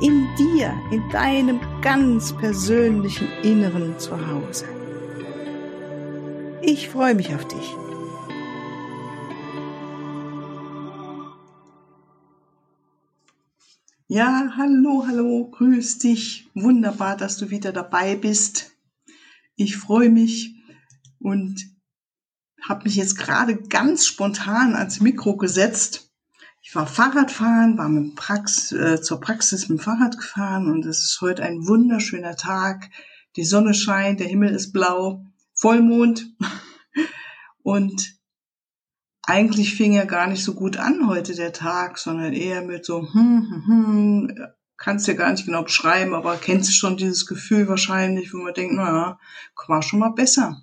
In dir, in deinem ganz persönlichen Inneren zu Hause. Ich freue mich auf dich. Ja, hallo, hallo, grüß dich. Wunderbar, dass du wieder dabei bist. Ich freue mich und habe mich jetzt gerade ganz spontan ans Mikro gesetzt. Ich war Fahrradfahren, war mit Prax äh, zur Praxis mit dem Fahrrad gefahren und es ist heute ein wunderschöner Tag. Die Sonne scheint, der Himmel ist blau, Vollmond. Und eigentlich fing er gar nicht so gut an heute der Tag, sondern eher mit so, hm, hm, hm, kannst dir gar nicht genau beschreiben, aber kennst du schon dieses Gefühl wahrscheinlich, wo man denkt, naja, war schon mal besser.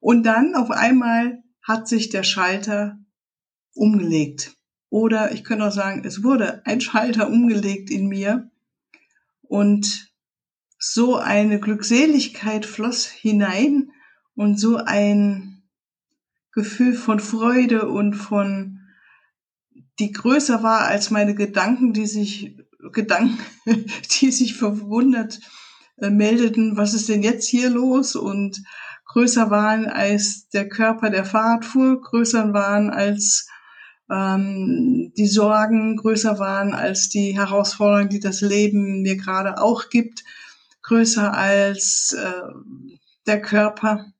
Und dann auf einmal hat sich der Schalter umgelegt. Oder ich könnte auch sagen, es wurde ein Schalter umgelegt in mir und so eine Glückseligkeit floss hinein und so ein Gefühl von Freude und von, die größer war als meine Gedanken, die sich, Gedanken, die sich verwundert äh, meldeten, was ist denn jetzt hier los? Und größer waren als der Körper, der Fahrt fuhr, größer waren als ähm, die Sorgen, größer waren als die Herausforderungen, die das Leben mir gerade auch gibt, größer als äh, der Körper.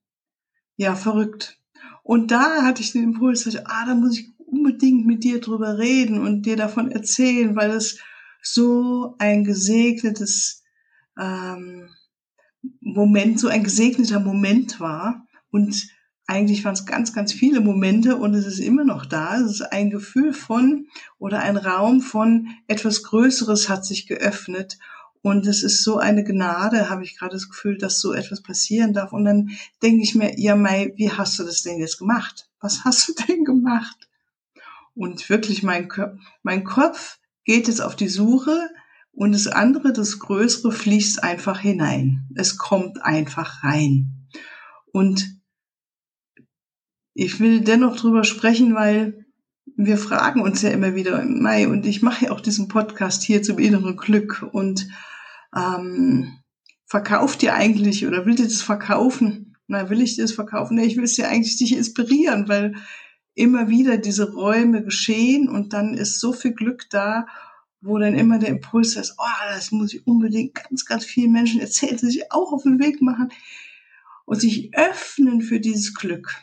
Ja, verrückt. Und da hatte ich den Impuls, dass ah, da muss ich unbedingt mit dir drüber reden und dir davon erzählen, weil es so ein gesegnetes ähm, Moment, so ein gesegneter Moment war. Und eigentlich waren es ganz, ganz viele Momente und es ist immer noch da. Es ist ein Gefühl von oder ein Raum von etwas Größeres hat sich geöffnet. Und es ist so eine Gnade, habe ich gerade das Gefühl, dass so etwas passieren darf. Und dann denke ich mir, ja, Mai, wie hast du das denn jetzt gemacht? Was hast du denn gemacht? Und wirklich, mein, mein Kopf geht jetzt auf die Suche und das andere, das Größere, fließt einfach hinein. Es kommt einfach rein. Und ich will dennoch drüber sprechen, weil wir fragen uns ja immer wieder, Mai, und ich mache ja auch diesen Podcast hier zum inneren Glück und ähm, verkauft ihr eigentlich oder will dir das verkaufen? Na, will ich dir das verkaufen? Nee, ich will es ja eigentlich dich inspirieren, weil immer wieder diese Räume geschehen und dann ist so viel Glück da wo dann immer der Impuls ist, oh, das muss ich unbedingt ganz, ganz vielen Menschen erzählen, die sich auch auf den Weg machen und sich öffnen für dieses Glück.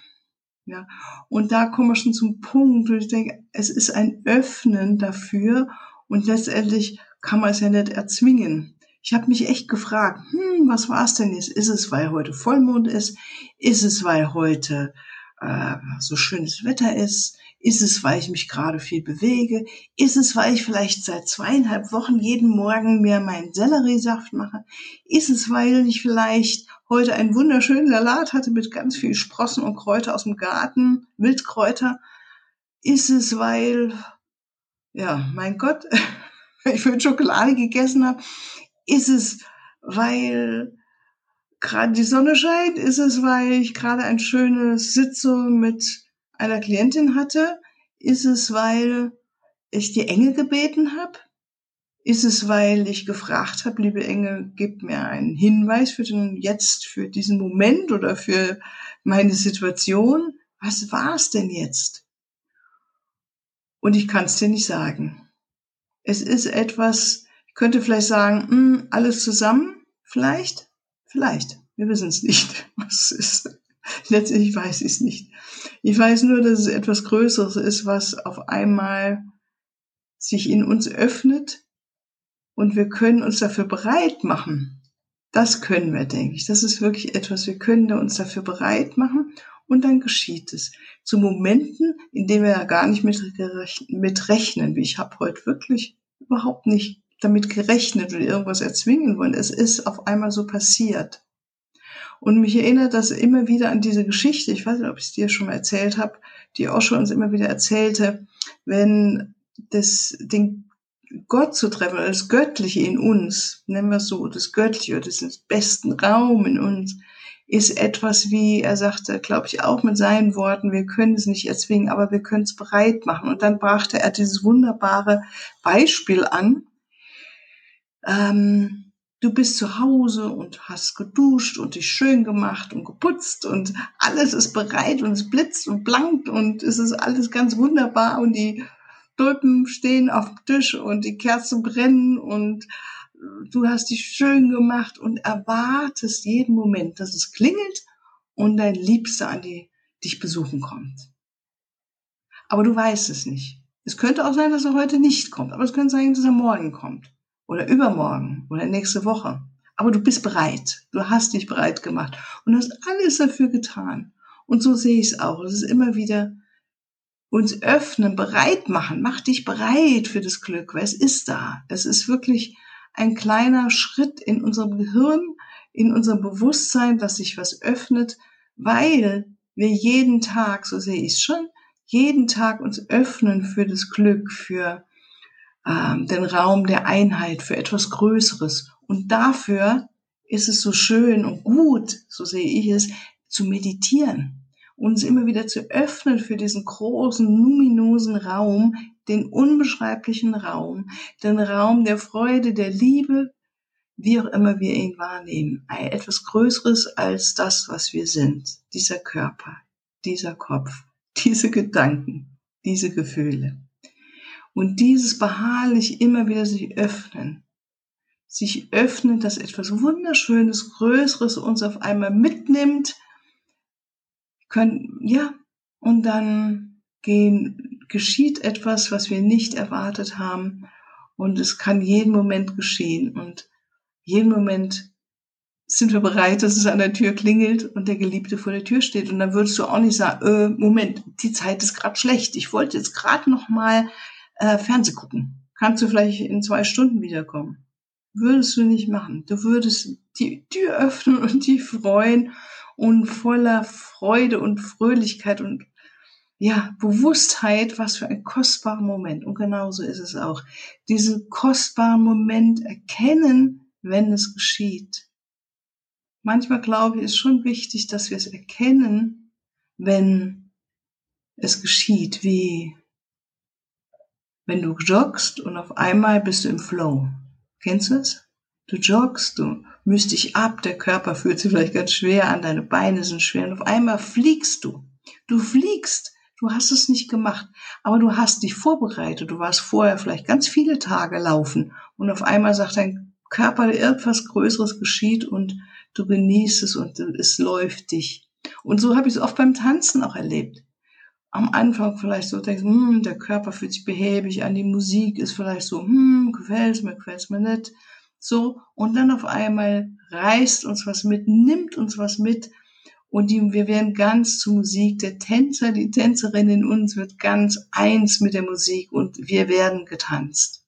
Ja, und da kommen wir schon zum Punkt, wo ich denke, es ist ein Öffnen dafür und letztendlich kann man es ja nicht erzwingen. Ich habe mich echt gefragt, hm, was war es denn jetzt? Ist es, weil heute Vollmond ist? Ist es, weil heute äh, so schönes Wetter ist? Ist es, weil ich mich gerade viel bewege? Ist es, weil ich vielleicht seit zweieinhalb Wochen jeden Morgen mir meinen Selleriesaft mache? Ist es, weil ich vielleicht heute einen wunderschönen Salat hatte mit ganz viel Sprossen und Kräuter aus dem Garten, Wildkräuter? Ist es, weil, ja, mein Gott, ich für Schokolade gegessen habe? Ist es, weil gerade die Sonne scheint? Ist es, weil ich gerade ein schönes Sitzung mit einer Klientin hatte? Ist es, weil ich die Engel gebeten habe? Ist es, weil ich gefragt habe, liebe Engel, gib mir einen Hinweis für den jetzt, für diesen Moment oder für meine Situation? Was war es denn jetzt? Und ich kann es dir nicht sagen. Es ist etwas, ich könnte vielleicht sagen, mh, hm, alles zusammen, vielleicht, vielleicht. Wir wissen es nicht, was es ist. Letztendlich weiß ich es nicht. Ich weiß nur, dass es etwas Größeres ist, was auf einmal sich in uns öffnet und wir können uns dafür bereit machen. Das können wir, denke ich. Das ist wirklich etwas, wir können uns dafür bereit machen und dann geschieht es. Zu Momenten, in denen wir ja gar nicht mit, rechnen. Wie ich habe heute wirklich überhaupt nicht damit gerechnet oder irgendwas erzwingen wollen. Es ist auf einmal so passiert. Und mich erinnert das immer wieder an diese Geschichte, ich weiß nicht, ob ich es dir schon mal erzählt habe, die Osho uns immer wieder erzählte, wenn das, den Gott zu treffen, das Göttliche in uns, nennen wir es so, das Göttliche oder den besten Raum in uns, ist etwas wie, er sagte, glaube ich, auch mit seinen Worten, wir können es nicht erzwingen, aber wir können es bereit machen. Und dann brachte er dieses wunderbare Beispiel an. Ähm, du bist zu Hause und hast geduscht und dich schön gemacht und geputzt und alles ist bereit und es blitzt und blankt und es ist alles ganz wunderbar und die Tulpen stehen auf dem Tisch und die Kerzen brennen und du hast dich schön gemacht und erwartest jeden Moment, dass es klingelt und dein Liebster an die, dich besuchen kommt. Aber du weißt es nicht. Es könnte auch sein, dass er heute nicht kommt, aber es könnte sein, dass er morgen kommt oder übermorgen oder nächste Woche. Aber du bist bereit. Du hast dich bereit gemacht und hast alles dafür getan. Und so sehe ich es auch. Es ist immer wieder uns öffnen, bereit machen. Mach dich bereit für das Glück, weil es ist da. Es ist wirklich ein kleiner Schritt in unserem Gehirn, in unserem Bewusstsein, dass sich was öffnet, weil wir jeden Tag, so sehe ich es schon, jeden Tag uns öffnen für das Glück, für ähm, den Raum der Einheit, für etwas Größeres. Und dafür ist es so schön und gut, so sehe ich es, zu meditieren uns immer wieder zu öffnen für diesen großen, luminosen Raum, den unbeschreiblichen Raum, den Raum der Freude, der Liebe, wie auch immer wir ihn wahrnehmen. Etwas Größeres als das, was wir sind. Dieser Körper, dieser Kopf, diese Gedanken, diese Gefühle. Und dieses beharrlich immer wieder sich öffnen. Sich öffnen, dass etwas Wunderschönes, Größeres uns auf einmal mitnimmt, können, ja, und dann gehen, geschieht etwas, was wir nicht erwartet haben. Und es kann jeden Moment geschehen. Und jeden Moment sind wir bereit, dass es an der Tür klingelt und der Geliebte vor der Tür steht. Und dann würdest du auch nicht sagen, äh, Moment, die Zeit ist gerade schlecht. Ich wollte jetzt gerade noch mal äh, Fernseh gucken. Kannst du vielleicht in zwei Stunden wiederkommen? Würdest du nicht machen. Du würdest die Tür öffnen und dich freuen und voller Freude und Fröhlichkeit und ja, Bewusstheit, was für ein kostbarer Moment. Und genauso ist es auch. Diesen kostbaren Moment erkennen, wenn es geschieht. Manchmal glaube ich, ist schon wichtig, dass wir es erkennen, wenn es geschieht, wie wenn du joggst und auf einmal bist du im Flow. Kennst du es? Du joggst, du müsst dich ab, der Körper fühlt sich vielleicht ganz schwer an, deine Beine sind schwer und auf einmal fliegst du. Du fliegst, du hast es nicht gemacht, aber du hast dich vorbereitet, du warst vorher vielleicht ganz viele Tage laufen und auf einmal sagt dein Körper, irgendwas Größeres geschieht und du genießt es und es läuft dich. Und so habe ich es oft beim Tanzen auch erlebt. Am Anfang vielleicht so denkst, hm, der Körper fühlt sich behäbig an, die Musik ist vielleicht so, hm, gefällt's mir, gefällt's mir nicht so, und dann auf einmal reißt uns was mit, nimmt uns was mit und die, wir werden ganz zur Musik. Der Tänzer, die Tänzerin in uns wird ganz eins mit der Musik und wir werden getanzt.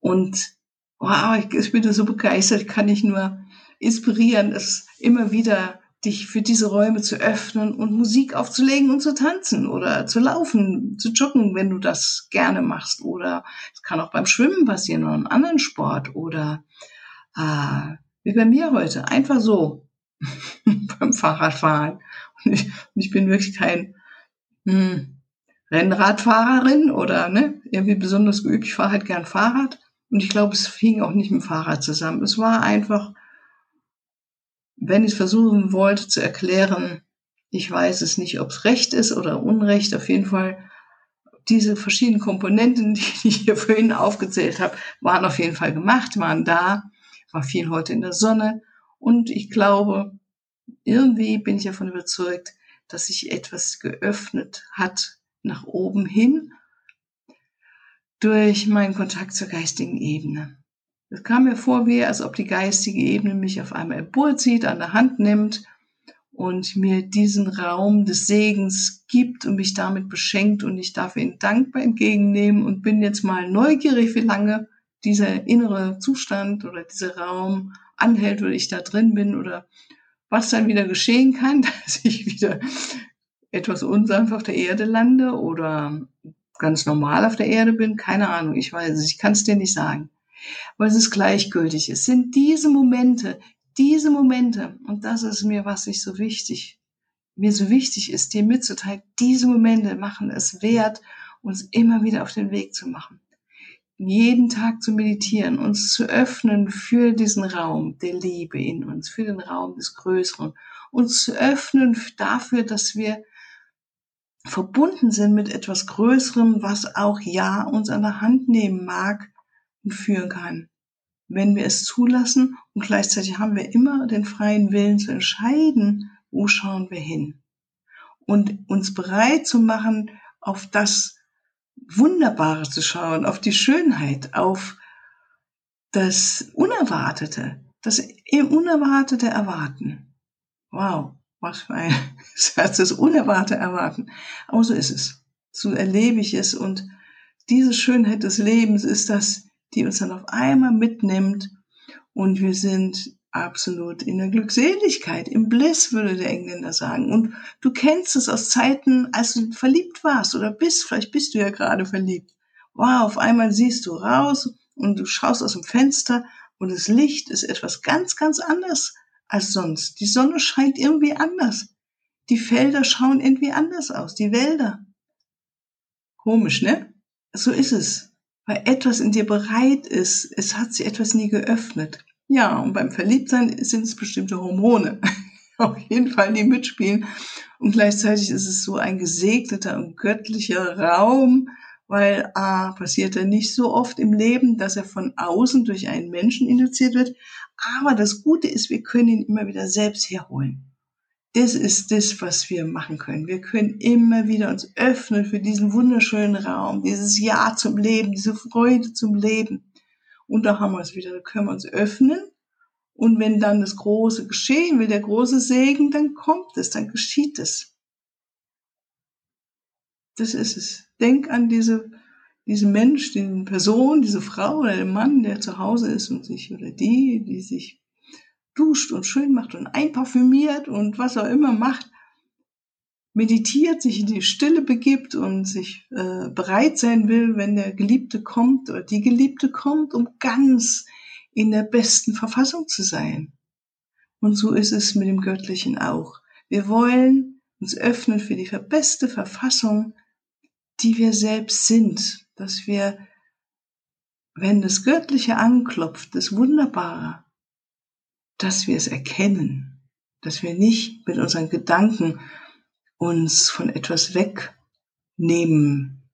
Und wow, ich, ich bin da so begeistert, ich kann nicht nur inspirieren, es immer wieder dich für diese Räume zu öffnen und Musik aufzulegen und zu tanzen oder zu laufen, zu joggen, wenn du das gerne machst. Oder es kann auch beim Schwimmen passieren oder einem anderen Sport oder äh, wie bei mir heute, einfach so beim Fahrradfahren. Und ich, ich bin wirklich kein hm, Rennradfahrerin oder ne, irgendwie besonders geübt. Ich fahre halt gern Fahrrad. Und ich glaube, es fing auch nicht mit dem Fahrrad zusammen. Es war einfach wenn ich versuchen wollte zu erklären, ich weiß es nicht, ob es recht ist oder unrecht, auf jeden Fall diese verschiedenen Komponenten, die ich hier vorhin aufgezählt habe, waren auf jeden Fall gemacht, waren da, war viel heute in der Sonne und ich glaube, irgendwie bin ich davon überzeugt, dass sich etwas geöffnet hat nach oben hin durch meinen Kontakt zur geistigen Ebene. Es kam mir vor, wie als ob die geistige Ebene mich auf einmal emporzieht, an der Hand nimmt und mir diesen Raum des Segens gibt und mich damit beschenkt und ich darf ihn dankbar entgegennehmen und bin jetzt mal neugierig, wie lange dieser innere Zustand oder dieser Raum anhält oder ich da drin bin oder was dann wieder geschehen kann, dass ich wieder etwas unsanft auf der Erde lande oder ganz normal auf der Erde bin, keine Ahnung, ich weiß es, ich kann es dir nicht sagen. Weil es ist gleichgültig. Es sind diese Momente, diese Momente, und das ist mir, was ich so wichtig, mir so wichtig ist, dir mitzuteilen, diese Momente machen es wert, uns immer wieder auf den Weg zu machen. Jeden Tag zu meditieren, uns zu öffnen für diesen Raum der Liebe in uns, für den Raum des Größeren, uns zu öffnen dafür, dass wir verbunden sind mit etwas Größerem, was auch ja uns an der Hand nehmen mag und führen kann. Wenn wir es zulassen und gleichzeitig haben wir immer den freien Willen zu entscheiden, wo schauen wir hin. Und uns bereit zu machen, auf das Wunderbare zu schauen, auf die Schönheit, auf das Unerwartete, das Unerwartete erwarten. Wow was für ein Satz, das Unerwarte erwarten. Aber so ist es. So erlebe ich es. Und diese Schönheit des Lebens ist das, die uns dann auf einmal mitnimmt. Und wir sind absolut in der Glückseligkeit, im Bliss, würde der Engländer sagen. Und du kennst es aus Zeiten, als du verliebt warst oder bist. Vielleicht bist du ja gerade verliebt. Wow, auf einmal siehst du raus und du schaust aus dem Fenster und das Licht ist etwas ganz, ganz anderes als sonst. Die Sonne scheint irgendwie anders. Die Felder schauen irgendwie anders aus, die Wälder. Komisch, ne? So ist es. Weil etwas in dir bereit ist, es hat sich etwas nie geöffnet. Ja, und beim Verliebtsein sind es bestimmte Hormone. Auf jeden Fall, die mitspielen. Und gleichzeitig ist es so ein gesegneter und göttlicher Raum, weil A, passiert er nicht so oft im Leben, dass er von außen durch einen Menschen induziert wird, aber das Gute ist, wir können ihn immer wieder selbst herholen. Das ist das, was wir machen können. Wir können immer wieder uns öffnen für diesen wunderschönen Raum, dieses Ja zum Leben, diese Freude zum Leben. Und da haben wir es wieder, da können wir uns öffnen. Und wenn dann das Große geschehen will, der große Segen, dann kommt es, dann geschieht es. Das ist es. Denk an diese diesen Mensch, diese Person, diese Frau oder den Mann, der zu Hause ist und sich oder die, die sich duscht und schön macht und einparfümiert und was auch immer macht, meditiert, sich in die Stille begibt und sich äh, bereit sein will, wenn der Geliebte kommt oder die Geliebte kommt, um ganz in der besten Verfassung zu sein. Und so ist es mit dem Göttlichen auch. Wir wollen uns öffnen für die beste Verfassung, die wir selbst sind, dass wir, wenn das Göttliche anklopft, das Wunderbare, dass wir es erkennen, dass wir nicht mit unseren Gedanken uns von etwas wegnehmen,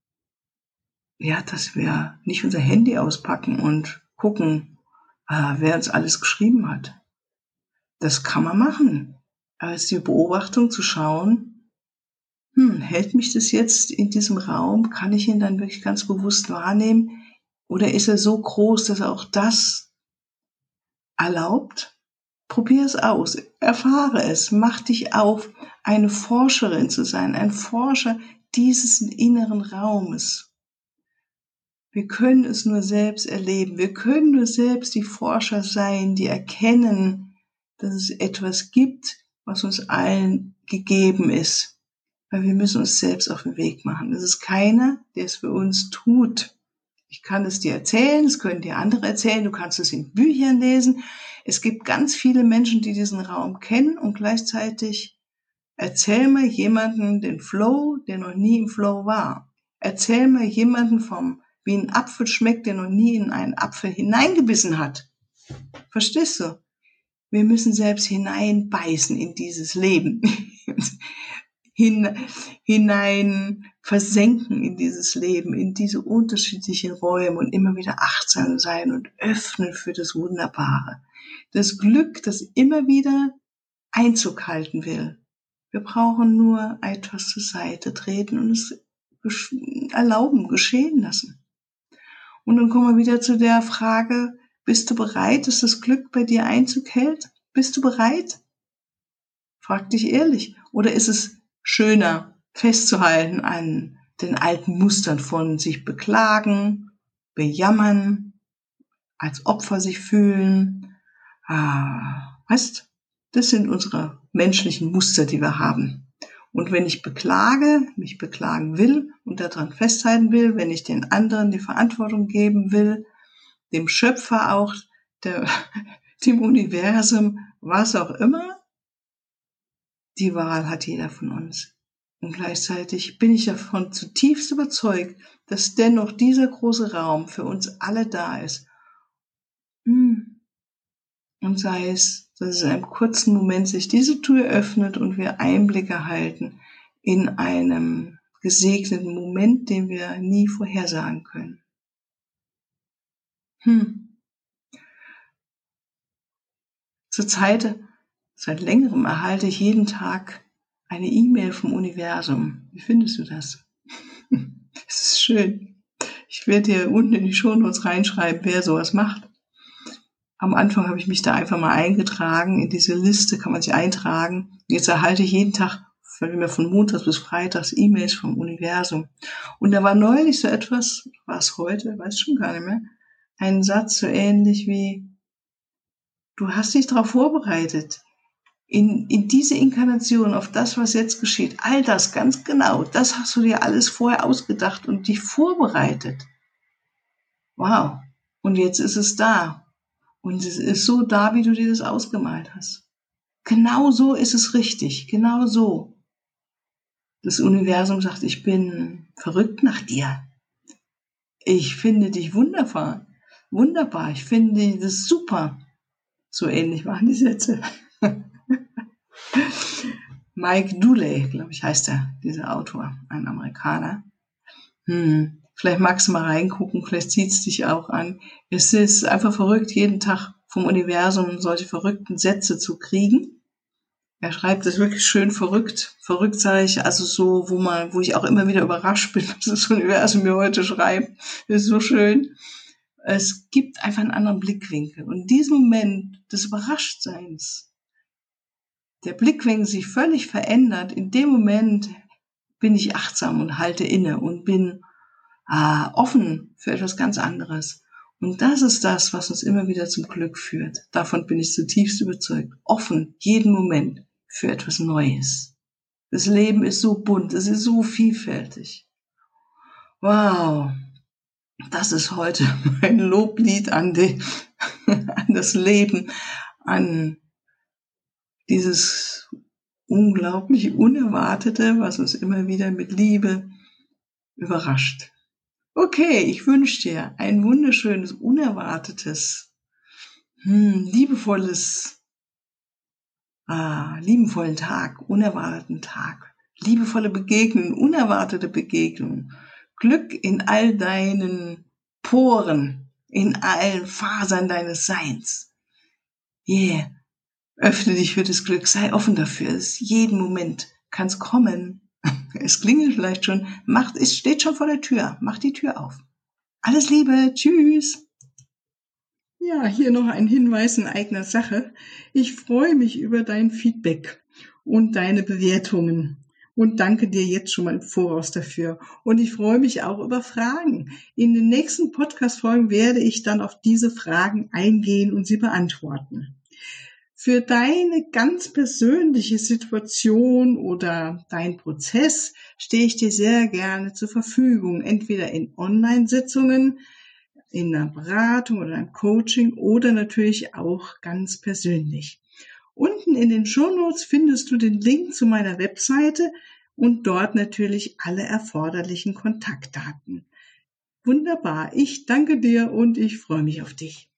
ja, dass wir nicht unser Handy auspacken und gucken, ah, wer uns alles geschrieben hat. Das kann man machen. Aber es ist die Beobachtung zu schauen, hm, hält mich das jetzt in diesem Raum? Kann ich ihn dann wirklich ganz bewusst wahrnehmen? Oder ist er so groß, dass er auch das erlaubt? Probier es aus, erfahre es, mach dich auf, eine Forscherin zu sein, ein Forscher dieses inneren Raumes. Wir können es nur selbst erleben. Wir können nur selbst die Forscher sein, die erkennen, dass es etwas gibt, was uns allen gegeben ist weil wir müssen uns selbst auf den Weg machen. Es ist keiner, der es für uns tut. Ich kann es dir erzählen, es können dir andere erzählen, du kannst es in Büchern lesen. Es gibt ganz viele Menschen, die diesen Raum kennen und gleichzeitig erzähl mir jemanden den Flow, der noch nie im Flow war. Erzähl mir jemanden vom, wie ein Apfel schmeckt, der noch nie in einen Apfel hineingebissen hat. Verstehst du? Wir müssen selbst hineinbeißen in dieses Leben. hin, hinein versenken in dieses Leben, in diese unterschiedlichen Räume und immer wieder achtsam sein und öffnen für das Wunderbare. Das Glück, das immer wieder Einzug halten will. Wir brauchen nur etwas zur Seite treten und es erlauben, geschehen lassen. Und dann kommen wir wieder zu der Frage, bist du bereit, dass das Glück bei dir Einzug hält? Bist du bereit? Frag dich ehrlich. Oder ist es schöner festzuhalten an den alten Mustern von sich beklagen, bejammern, als Opfer sich fühlen. Ah, weißt, das sind unsere menschlichen Muster, die wir haben. Und wenn ich beklage, mich beklagen will und daran festhalten will, wenn ich den anderen die Verantwortung geben will, dem Schöpfer auch, der, dem Universum, was auch immer, die Wahl hat jeder von uns. Und gleichzeitig bin ich davon zutiefst überzeugt, dass dennoch dieser große Raum für uns alle da ist. Hm. Und sei es, dass es in einem kurzen Moment sich diese Tür öffnet und wir Einblicke erhalten in einem gesegneten Moment, den wir nie vorhersagen können. Hm. Zurzeit, seit längerem erhalte ich jeden Tag eine E-Mail vom Universum. Wie findest du das? Es ist schön. Ich werde dir unten in die Shownotes reinschreiben, wer sowas macht. Am Anfang habe ich mich da einfach mal eingetragen. In diese Liste kann man sich eintragen. Jetzt erhalte ich jeden Tag von Montags bis Freitags E-Mails vom Universum. Und da war neulich so etwas, war es heute, weiß schon gar nicht mehr, ein Satz so ähnlich wie, du hast dich darauf vorbereitet in, in diese Inkarnation, auf das, was jetzt geschieht, all das ganz genau, das hast du dir alles vorher ausgedacht und dich vorbereitet. Wow. Und jetzt ist es da. Und es ist so da, wie du dir das ausgemalt hast. Genau so ist es richtig. Genau so. Das Universum sagt, ich bin verrückt nach dir. Ich finde dich wunderbar. Wunderbar. Ich finde das super. So ähnlich waren die Sätze. Mike Dooley, glaube ich, heißt er, dieser Autor, ein Amerikaner. Hm, vielleicht magst du mal reingucken, vielleicht zieht es dich auch an. Es ist einfach verrückt, jeden Tag vom Universum solche verrückten Sätze zu kriegen. Er schreibt es wirklich schön verrückt. Verrückt sage ich, also so, wo man, wo ich auch immer wieder überrascht bin, was das Universum mir heute schreibt. Das ist so schön. Es gibt einfach einen anderen Blickwinkel. Und in diesem Moment des Überraschtseins, der Blickwinkel sich völlig verändert, in dem Moment bin ich achtsam und halte inne und bin äh, offen für etwas ganz anderes. Und das ist das, was uns immer wieder zum Glück führt. Davon bin ich zutiefst überzeugt. Offen, jeden Moment für etwas Neues. Das Leben ist so bunt, es ist so vielfältig. Wow, das ist heute mein Loblied an, die, an das Leben, an dieses unglaublich Unerwartete, was uns immer wieder mit Liebe überrascht. Okay, ich wünsche dir ein wunderschönes, unerwartetes, hm, liebevolles, ah, liebenvollen Tag, unerwarteten Tag, liebevolle Begegnungen, unerwartete Begegnungen, Glück in all deinen Poren, in allen Fasern deines Seins. Yeah. Öffne dich für das Glück, sei offen dafür. Es jeden Moment kann es kommen. Es klingelt vielleicht schon. Macht, es steht schon vor der Tür. Mach die Tür auf. Alles Liebe. Tschüss. Ja, hier noch ein Hinweis in eigener Sache. Ich freue mich über dein Feedback und deine Bewertungen und danke dir jetzt schon mal im Voraus dafür. Und ich freue mich auch über Fragen. In den nächsten Podcast-Folgen werde ich dann auf diese Fragen eingehen und sie beantworten für deine ganz persönliche Situation oder dein Prozess stehe ich dir sehr gerne zur Verfügung, entweder in Online-Sitzungen, in einer Beratung oder einem Coaching oder natürlich auch ganz persönlich. Unten in den Shownotes findest du den Link zu meiner Webseite und dort natürlich alle erforderlichen Kontaktdaten. Wunderbar, ich danke dir und ich freue mich auf dich.